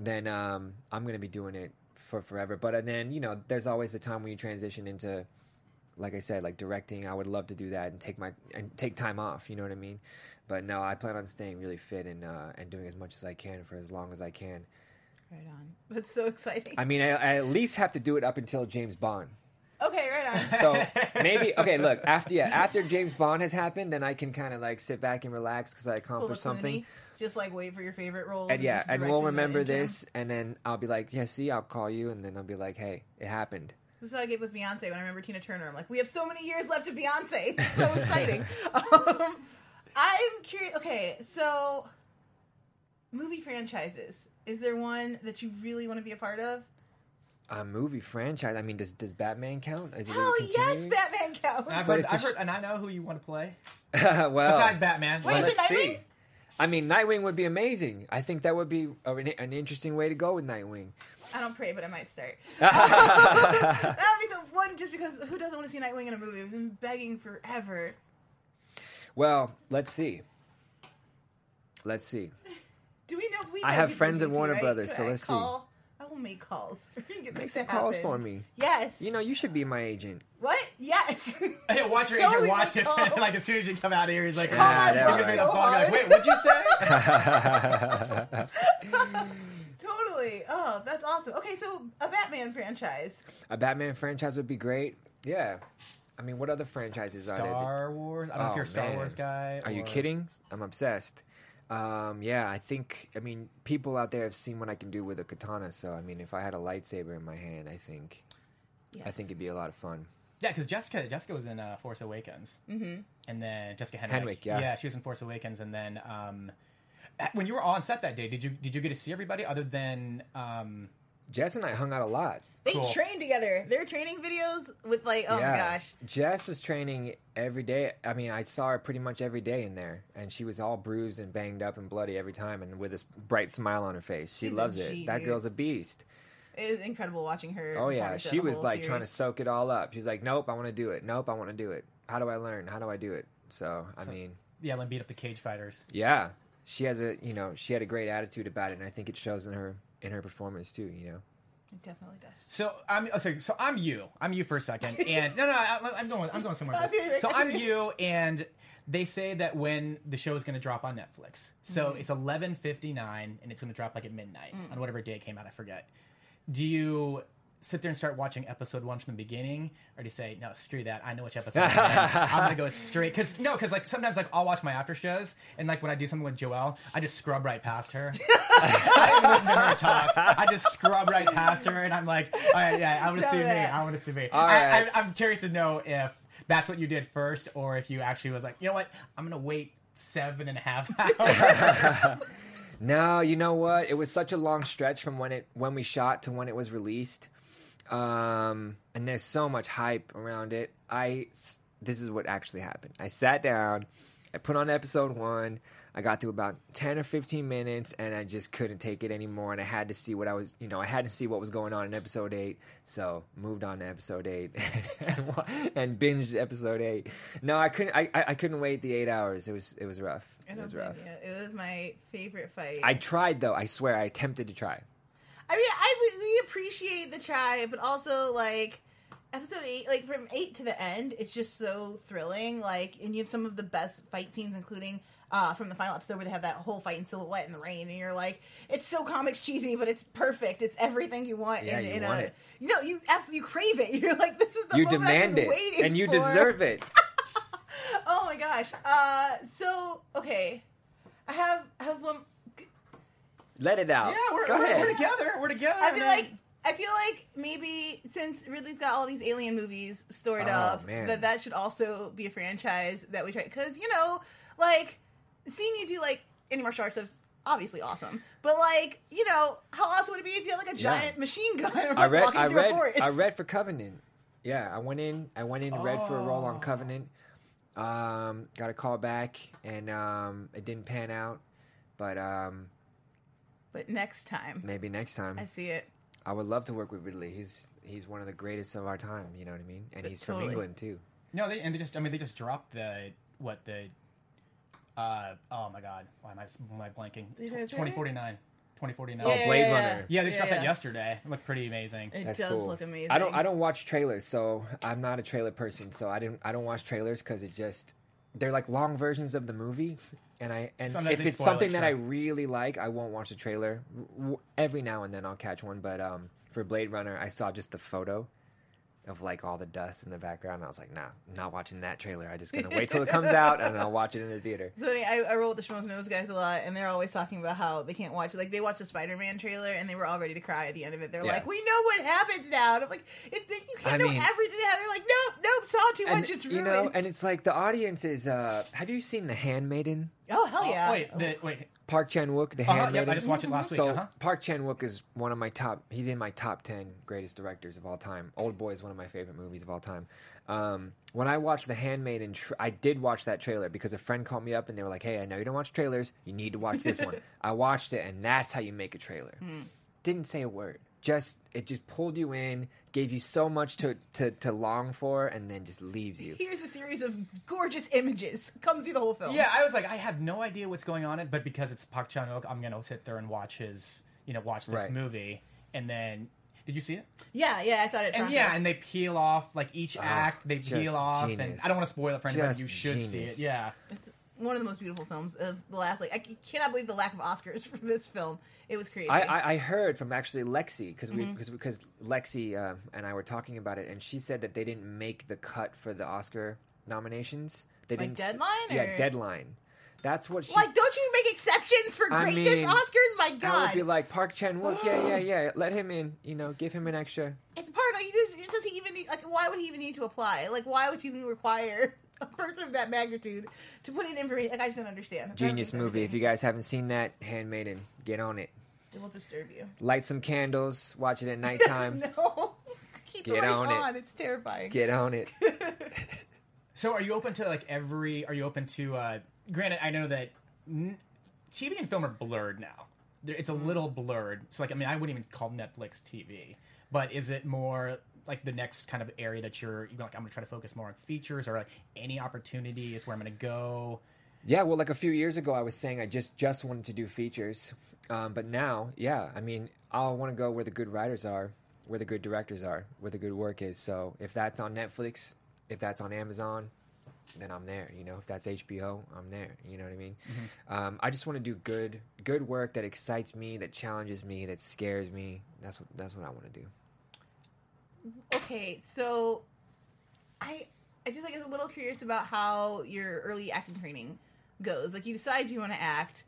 then um, I'm gonna be doing it for forever. But and then you know, there's always the time when you transition into, like I said, like directing. I would love to do that and take my and take time off. You know what I mean? But no, I plan on staying really fit and uh, and doing as much as I can for as long as I can. Right on. That's so exciting. I mean, I, I at least have to do it up until James Bond. Okay, right on. So maybe okay. Look, after yeah, after James Bond has happened, then I can kind of like sit back and relax because I Pull accomplished something. Clooney, Just like wait for your favorite roles. And yeah, and we'll remember this, and then I'll be like, yeah, see, I'll call you, and then I'll be like, hey, it happened. This is how I get with Beyonce when I remember Tina Turner. I'm like, we have so many years left of Beyonce. It's so exciting. um, I'm curious. Okay, so movie franchises. Is there one that you really want to be a part of? A movie franchise. I mean, does does Batman count? Is it Hell really yes. Batman counts. I've But heard, it's a I've sh- heard, and I know who you want to play. well, Besides Batman. Wait, well, is it let's Nightwing? see. I mean, Nightwing would be amazing. I think that would be a- an, an interesting way to go with Nightwing. I don't pray, but I might start. that would be so fun just because who doesn't want to see Nightwing in a movie? I've been begging forever. Well, let's see. Let's see. Do we know? We I know have people friends in at DC, Warner right? Brothers, Could so I let's see. call? I will make calls. Make some calls for me. Yes. You know, you should be my agent. what? Yes. Hey, watch your Totally agent watch this. make like as soon as you come out of here, he's like, Call Yeah, my that he's was gonna phone be on so the like, hard. Wait, what'd you say? totally. Oh, that's awesome. Okay, so a Batman franchise. A Batman franchise would be great. Yeah. I mean, what other franchises are there? Star Wars. I don't know if Oh, you're a Star man. Wars guy. Are you or- kidding? I'm obsessed. Um, yeah, I think. I mean, people out there have seen what I can do with a katana. So, I mean, if I had a lightsaber in my hand, I think, Yes. I think it'd be a lot of fun. Yeah, because Jessica, Jessica was in uh, Force Awakens, mm-hmm. and then Jessica Henwick. Henwick, yeah. yeah, she was in Force Awakens, and then um, when you were on set that day, did you did you get to see everybody other than um, Jess and I hung out a lot. They Cool. train together. Their training videos with like, oh my gosh. Jess was training every day. I mean, I saw her pretty much every day in there, and she was all bruised and banged up and bloody every time, and with this bright smile on her face. She She's a loves G, it. That dude. girl's a beast. It is incredible watching her. Oh yeah, she was whole like trying to soak it all up. She's like, "Nope, I want to do it. Nope, I want to do it. How do I learn? How do I do it?" So, I mean, yeah, and beat up the cage fighters? yeah, she has a you know she had a great attitude about it, and I think it shows in her in her performance too. You know, It definitely does. So I'm sorry, so I'm you. I'm you for a second, and no, no, I, I'm going. I'm going somewhere. with Okay, this. So. I'm you, and they say that when the show is going to drop on Netflix, so mm-hmm. it's 11:59, and it's going to drop like at midnight mm. on whatever day it came out. I forget. Do you sit there and start watching episode one from the beginning, or do you say no, screw that? I know which episode. I'm. I'm gonna go straight because no, because like sometimes like I'll watch my after shows, and like when I do something with Joelle, I just scrub right past her. I don't listen to her talk. I just scrub right past her, and I'm like, all right, yeah, I want to see me. I want to see me. All I, right. I, I'm curious to know if that's what you did first, or if you actually was like, you know what, I'm gonna wait seven and a half hours. No, you know what? It was such a long stretch from when it when we shot to when it was released, um, and there's so much hype around it. I this is what actually happened. I sat down, I put on episode one. I got through about ten or fifteen minutes, and I just couldn't take it anymore. And I had to see what I was, you know, I had to see what was going on in episode eight. So moved on to episode eight and, and binged episode eight. No, I couldn't. I, I I couldn't wait the eight hours. It was it was rough. It was rough. It was my favorite fight. I tried though. I swear, I attempted to try. I mean, I really appreciate the try, but also like episode eight, like from eight to the end, it's just so thrilling. Like, and you have some of the best fight scenes, including uh, from the final episode where they have that whole fight in silhouette in the rain, and you're like, it's so comics cheesy, but it's perfect. It's everything you want. Yeah, in, you in want a, it. You know, you absolutely you crave it. You're like, this is the You demand it, and you for. deserve it. Oh my gosh. Uh, so okay, I have I have one. Let it out. yeah, we're, Go we're, ahead. we're together. We're together. I feel man. like I feel like maybe since Ridley's got all these alien movies stored Oh, up, man. that that should also be a franchise that we try. Because you know, like seeing you do like any martial arts stuff's obviously awesome, but like you know, how awesome would it be if you had like a giant machine gun like, I read. walking I through a read. forest? I read for Covenant. Yeah, I went in. I went in, read for a role Oh. on Covenant. Um, got a call back, and um, it didn't pan out. But um, But next time, maybe next time. I see it. I would love to work with Ridley. He's he's one of the greatest of our time. You know what I mean? And he's Totally. from England too. no, they and they just. I mean, they just dropped the what the. Uh, oh my God! Why am I why am I blanking? Did you guys Twenty forty nine. 2049. Oh, Blade yeah, yeah. Runner. Yeah, they Yeah, shot yeah. that yesterday. It looked pretty amazing. It That's does cool. look amazing. I don't I don't watch trailers, so I'm not a trailer person. So I didn't I don't watch trailers because it just they're like long versions of the movie, and I and Sometimes if they it's spoil it, something that I really like, I won't watch the trailer. W- Every now and then I'll catch one, but um, for Blade Runner, I saw just the photo of like all the dust in the background. And I was like, nah, I'm not watching that trailer. I'm just gonna wait till it comes out and I'll watch it in the theater. So anyway, I, I roll with the Schmoes Know guys a lot, and they're always talking about how they can't watch it. Like they watched the Spider-Man trailer, and they were all ready to cry at the end of it. They're Yeah. like, "We know what happens now." And I'm like, it, you can't I know mean- everything. that. They're like, "Nope, nope, saw too And, much. It's really. you know, and it's like the audience is. uh Have you seen The Handmaiden? oh hell yeah! Oh, wait, the, wait. Park Chan Wook, The Uh-huh, Handmaiden. yep, I just watched it last week. So uh-huh. Park Chan Wook is one of my top. He's in my top ten greatest directors of all time. Old Boy is one of my favorite movies of all time. Um, when I watched The Handmaiden, tr- I did watch that trailer because a friend called me up and they were like, "Hey, I know you don't watch trailers. You need to watch this one." I watched it, and that's how you make a trailer. Didn't say a word. Just it just pulled you in, gave you so much to, to, to long for, and then just leaves you. Here's a series of gorgeous images. Come see the whole film. Yeah, I was like, I have no idea what's going on, it, but because it's Park Chan Wook, I'm gonna sit there and watch his, you know, watch this Right. movie, and then. Did you see it? yeah, yeah. I saw it. At And Toronto. yeah, and they peel off like each oh, act. They just peel off, and genius. I don't want to spoil it for anybody. Just You should see genius. it. Yeah, it's one of the most beautiful films of the last. Like, I cannot believe the lack of Oscars for this film. It was crazy. I, I, I heard from actually Lexi because we Mm-hmm. because because Lexi uh, and I were talking about it, and she said that they didn't make the cut for the Oscar nominations. They Like didn't deadline, Yeah, deadline. That's what she. like, don't you make exceptions for I greatness mean, Oscars? My God. I would be like Park Chan Wook. Yeah, yeah, yeah. Let him in. You know, give him an extra. it's part. Like, just, does he even need, like? Why would he even need to apply? Like, why would you even require a person of that magnitude to put it in information? Like, I just don't understand. That Genius makes movie. If you guys haven't seen that, Handmaiden, get on it. it will disturb you. Light some candles. Watch it at nighttime. no, keep the Get lights on on. it. It's terrifying. Get on it. So, are you open to like every? Are you open to? uh Granted, I know that n- TV and film are blurred now. There- It's a little blurred. So, like, I mean, I wouldn't even call Netflix TV. But is it more like the next kind of area that you're, you're like? I'm to try to focus more on features or like any opportunity is where I'm to go. Yeah, well, like a few years ago, I was saying I just just wanted to do features, um, but now, yeah, I mean, I want to go where the good writers are, where the good directors are, where the good work is. So if that's on Netflix, if that's on Amazon, then I'm there. You know, if that's HBO, I'm there. You know what I mean? Um, I just want to do good good work that excites me, that challenges me, that scares me. That's what that's what I want to do. Okay, so I I just like is a little curious about how your early acting training goes. Like you decide you want to act.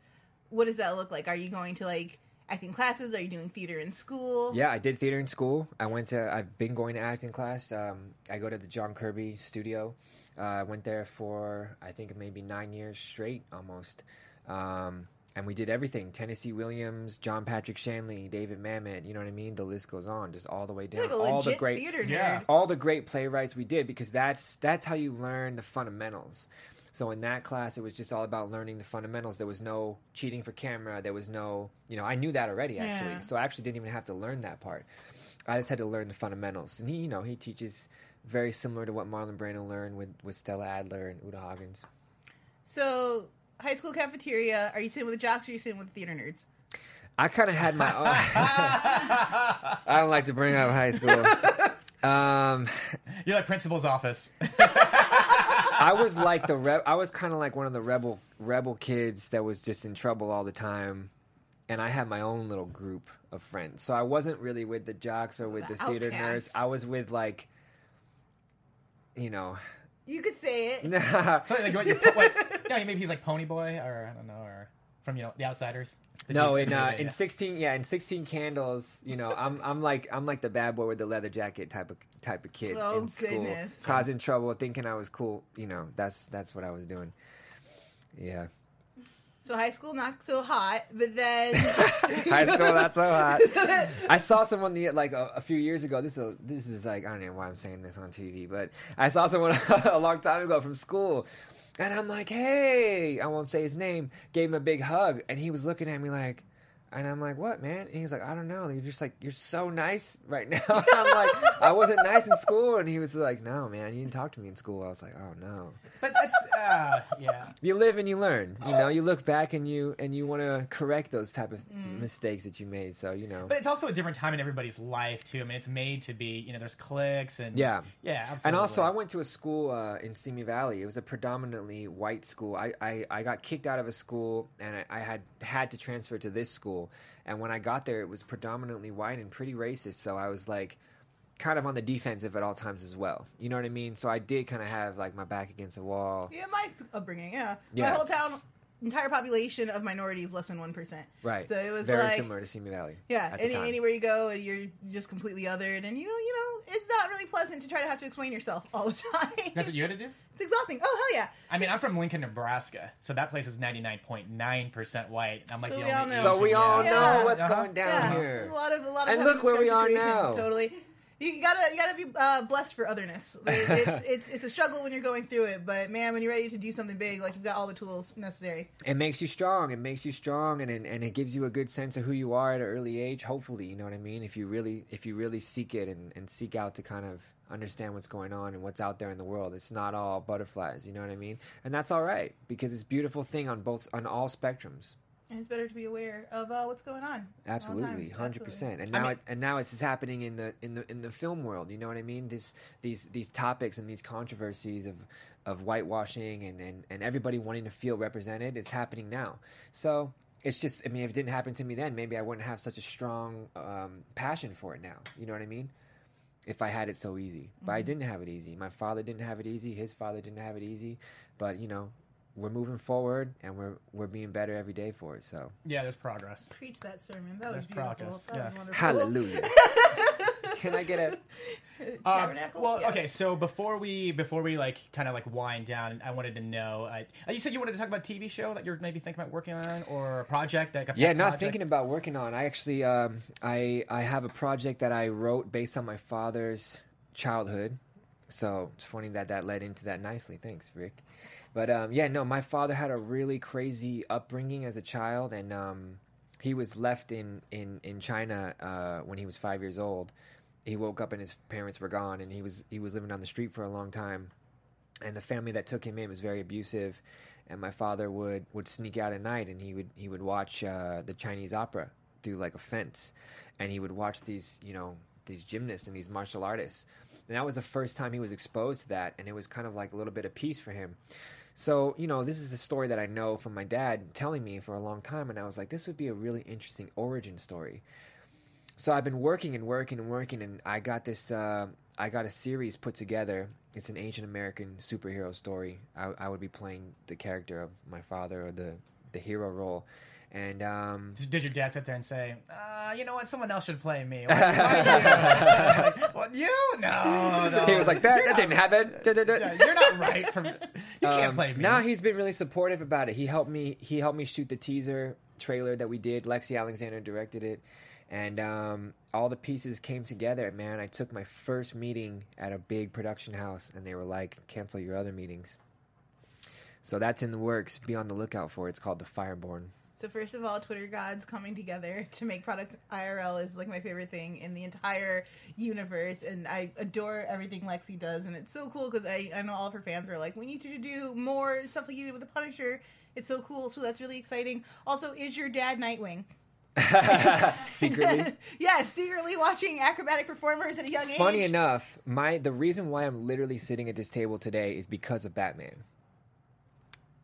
What does that look like? Are you going to like acting classes? Are you doing theater in school? Yeah, I did theater in school. I went to. I've been going to acting class. Um, I go to the John Kirby studio. Uh, I went there for I think maybe nine years straight, almost. Um, and we did everything: Tennessee Williams, John Patrick Shanley, David Mamet. You know what I mean? The list goes on, just all the way down. Like a all the great theater nerd. Yeah. all the great playwrights we did because that's that's how you learn the fundamentals. So in that class, it was just all about learning the fundamentals. There was no cheating for camera. There was no, you know, I knew that already actually. Yeah. So I actually didn't even have to learn that part. I just had to learn the fundamentals. And he, you know, he teaches very similar to what Marlon Brando learned with, with Stella Adler and Uta Hagens. So high school cafeteria. Are you sitting with the jocks or are you sitting with the theater nerds? I kind of had my own. I don't like to bring up high school. Um, You're like principal's office. I was like the re- I was kind of like one of the rebel rebel kids that was just in trouble all the time, and I had my own little group of friends. So I wasn't really with the jocks or with the, The theater nerds. I was with like, you know, You could say it. So, like, what, you're, what, no, maybe he's like Pony Boy, or I don't know, or from you know the Outsiders. The no, in uh, in sixteen, yeah, in sixteen candles, you know, I'm I'm like I'm like the bad boy with the leather jacket type of type of kid Oh, in school, goodness. causing trouble, thinking I was cool. You know, that's that's what I was doing. Yeah, So high school not so hot, but then high school not so hot. I saw someone the like a, a few years ago. This is this is like I don't know why I'm saying this on TV, but I saw someone a long time ago from school, and I'm like, hey, I won't say his name. Gave him a big hug, and he was looking at me like, And I'm like, what, man? And he's like, I don't know. You're just like, you're so nice right now. I'm like, I wasn't nice in school. And he was like, no, man, you didn't talk to me in school. I was like, oh no. But that's uh, yeah. You live and you learn. You know, you look back and you and you want to correct those type of mistakes that you made. So you know. But it's also a different time in everybody's life too. I mean, it's made to be. You know, there's cliques and Yeah. yeah, absolutely. And also, I went to a school uh, in Simi Valley. It was a predominantly white school. I, I, I got kicked out of a school, and I, I had had to transfer to this school. And when I got there, it was predominantly white and pretty racist. So I was like, kind of on the defensive at all times as well. You know what I mean? So I did kind of have like my back against the wall. Yeah, my upbringing. Yeah, Yeah. my whole town, entire population of minorities less than one percent. Right. So it was very like similar to Simi Valley. Yeah, any, anywhere you go, you're just completely othered, and you know, you know, it's not really pleasant to try to have to explain yourself all the time. that's what you had to do. it's exhausting. Oh hell yeah! I mean, I'm from Lincoln, Nebraska, so that place is 99.9 percent white. I'm like So the we all only know. So we all yeah. know Yeah. what's Uh-huh. going down yeah, here. a lot of a lot of And heavy look where we are situations, now. Totally. You gotta you gotta be uh, blessed for otherness. Like, It's, it's it's a struggle when you're going through it, but man, when you're ready to do something big, like you've got all the tools necessary. it makes you strong. It makes you strong, and, and it gives you a good sense of who you are at an early age. Hopefully, you know what I mean. If you really if you really seek it and, and seek out to kind of understand what's going on and what's out there in the world, it's not all butterflies. You know what I mean, and that's all right because it's a beautiful thing on both on all spectrums. And it's better to be aware of uh, what's going on. Absolutely, hundred percent. And I now, mean- it, and now it's just happening in the in the in the film world. You know what I mean? This these these topics and these controversies of of whitewashing and and and everybody wanting to feel represented. It's happening now. So it's just. I mean, if it didn't happen to me then, maybe I wouldn't have such a strong um, passion for it now. You know what I mean? If I had it so easy, but I didn't have it easy. My father didn't have it easy. His father didn't have it easy. But you know, we're moving forward and we're we're being better every day for it. So Yeah, there's progress. Preach that sermon. That was There's beautiful. progress, That yes. wonderful. hallelujah. Can I get a? Um, Tabernacle? well, Yes. okay. So before we before we like kind of like wind down, I wanted to know. Uh, you said you wanted to talk about a TV show that you're maybe thinking about working on, or a project that. Like Yeah, not project? thinking about working on. I actually, um, I I have a project that I wrote based on my father's childhood. So it's funny that that led into that nicely. Thanks, Rick. But um, yeah, no, my father had a really crazy upbringing as a child, and um, he was left in in in China uh, when he was five years old. He woke up and his parents were gone, and he was he was living on the street for a long time. And the family that took him in was very abusive and my father would would sneak out at night and he would he would watch uh, the chinese opera through like a fence. And he would watch these you know these gymnasts and these martial artists. And that was the first time he was exposed to that and it was kind of like a little bit of peace for him so you know this is a story that i know from my dad telling me for a long time and i was like this would be a really interesting origin story so I've been working and working and working, and I got this. Uh, I got a series put together. It's an ancient American superhero story. I, I would be playing the character of my father or the the hero role, and um, Did your dad sit there and say, uh, "You know what? Someone else should play me"? You? Like, what you? No, no. he was like, "That that not- didn't happen." Yeah, you're not right. From you can't Um, play me. Now he's been really supportive about it. He helped me. He helped me shoot the teaser trailer that we did. Lexi Alexander directed it, and um, all the pieces came together. Man, I took my first meeting at a big production house, and they were like, "Cancel your other meetings." So that's in the works. Be on the lookout for it. It's called the Fireborn. So first of all, Twitter gods coming together to make products IRL is like my favorite thing in the entire universe, and I adore everything Lexi does, and it's so cool because I, I know all of her fans are like, we need you to do more stuff like you did with the Punisher. It's so cool, so that's really exciting. Also, is your dad Nightwing? Secretly. yeah, secretly watching acrobatic performers at a young age. Funny enough, my the reason why I'm literally sitting at this table today is because of Batman.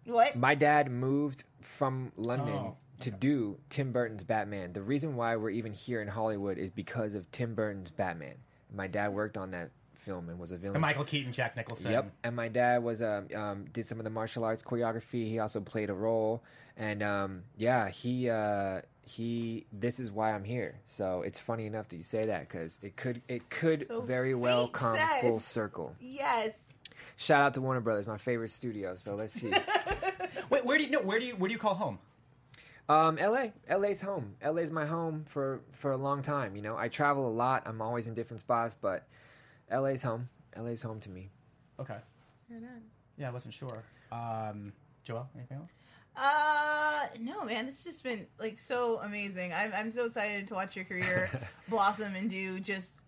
what? My dad moved from London Oh, to do Tim Burton's Batman. The reason why we're even here in Hollywood is because of Tim Burton's Batman. My dad worked on that film and was a villain. And Michael Keaton, Jack Nicholson. Yep, and my dad was um, um did some of the martial arts choreography. He also played a role, and um yeah, he uh he. This is why I'm here. So it's funny enough that you say that because it could it could So very well come says. full circle. Yes. Shout out to Warner Brothers, my favorite studio. So let's see. Wait, where do you know? Where do you where do you call home? Um, LA, LA's home. LA's my home for for a long time. You know, I travel a lot. I'm always in different spots, but LA's home. LA's home to me. Okay. Yeah, I wasn't sure. Um, Joelle, anything else? Uh, no, man, it's just been like so amazing. I'm I'm so excited to watch your career blossom and do just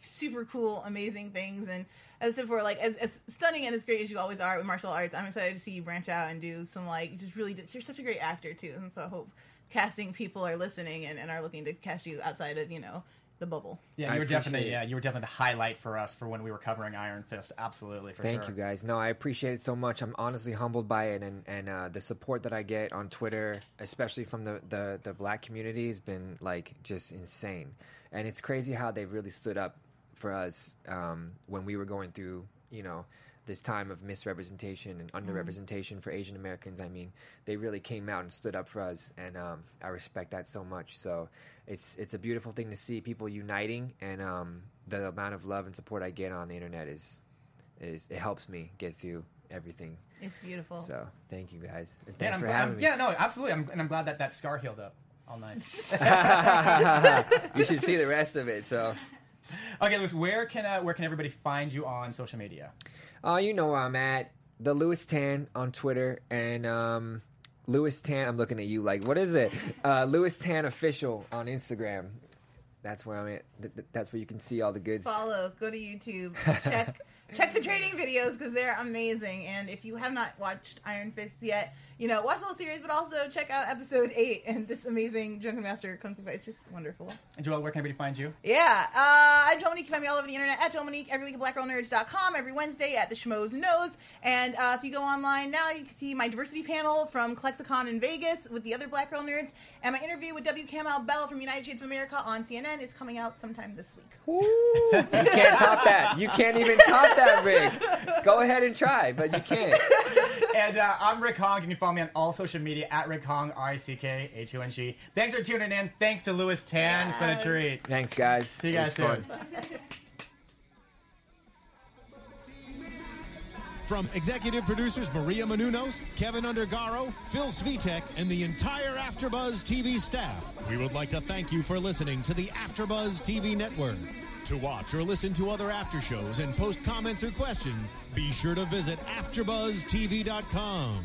super cool, amazing things. And as I said before, like as, as stunning and as great as you always are with martial arts, I'm excited to see you branch out and do some like just really. You're such a great actor too, and so I hope casting people are listening and, and are looking to cast you outside of you know the bubble. Yeah, you were definitely it. yeah, you were definitely the highlight for us for when we were covering Iron Fist. Absolutely, for Thank sure. you guys. No, I appreciate it so much. I'm honestly humbled by it, and and uh, the support that I get on Twitter, especially from the, the the black community, has been like just insane. And it's crazy how they've really stood up for us um, when we were going through, you know, this time of misrepresentation and underrepresentation for Asian Americans. I mean, they really came out and stood up for us, and um, I respect that so much. So it's it's a beautiful thing to see people uniting, and um, the amount of love and support I get on the internet is is it helps me get through everything. It's beautiful. So thank you guys. And Yeah, thanks I'm for glad- having me. Yeah, no, absolutely. I'm, and I'm glad that that scar healed up all night. you should see the rest of it. So, okay, Lewis, where can uh, where can everybody find you on social media? uh, you know where I'm at. The Lewis Tan on Twitter and um, Lewis Tan. I'm looking at you like, what is it? Uh, Lewis Tan official on Instagram. That's where I'm at. Th- th- That's where you can see all the goods. follow, go to YouTube, check check the training videos because they're amazing. And if you have not watched Iron Fist yet, you know watch the whole series, but also check out episode eight and this amazing Drunken Master Kung Fu fight. It's just wonderful. And Joelle, where can everybody find you? Yeah, uh, I'm Joelle Monique. You can find me all over the internet at Joelle Monique every week at blackgirlnerds.com, every Wednesday at the Schmoes Know. And uh, if you go online now, you can see my diversity panel from ClexaCon in Vegas with the other Black Girl Nerds, and my interview with W. Kamau Bell from United Shades of America on CNN is coming out sometime this week. Ooh, you can't top that. You can't even top that, Rick. Go ahead and try, but you can't. and uh, I'm Rick Hong. You can follow me on all social media at Rick Hong, R I C K H O N G. Thanks for tuning in. Thanks to Lewis Tan. It's been a treat. Thanks, guys. See you guys soon. fun. From executive producers Maria Menounos, Kevin Undergaro, Phil Svitek, and the entire AfterBuzz TV staff, we would like to thank you for listening to the AfterBuzz TV network. To watch or listen to other after shows and post comments or questions, be sure to visit AfterBuzzTV.com.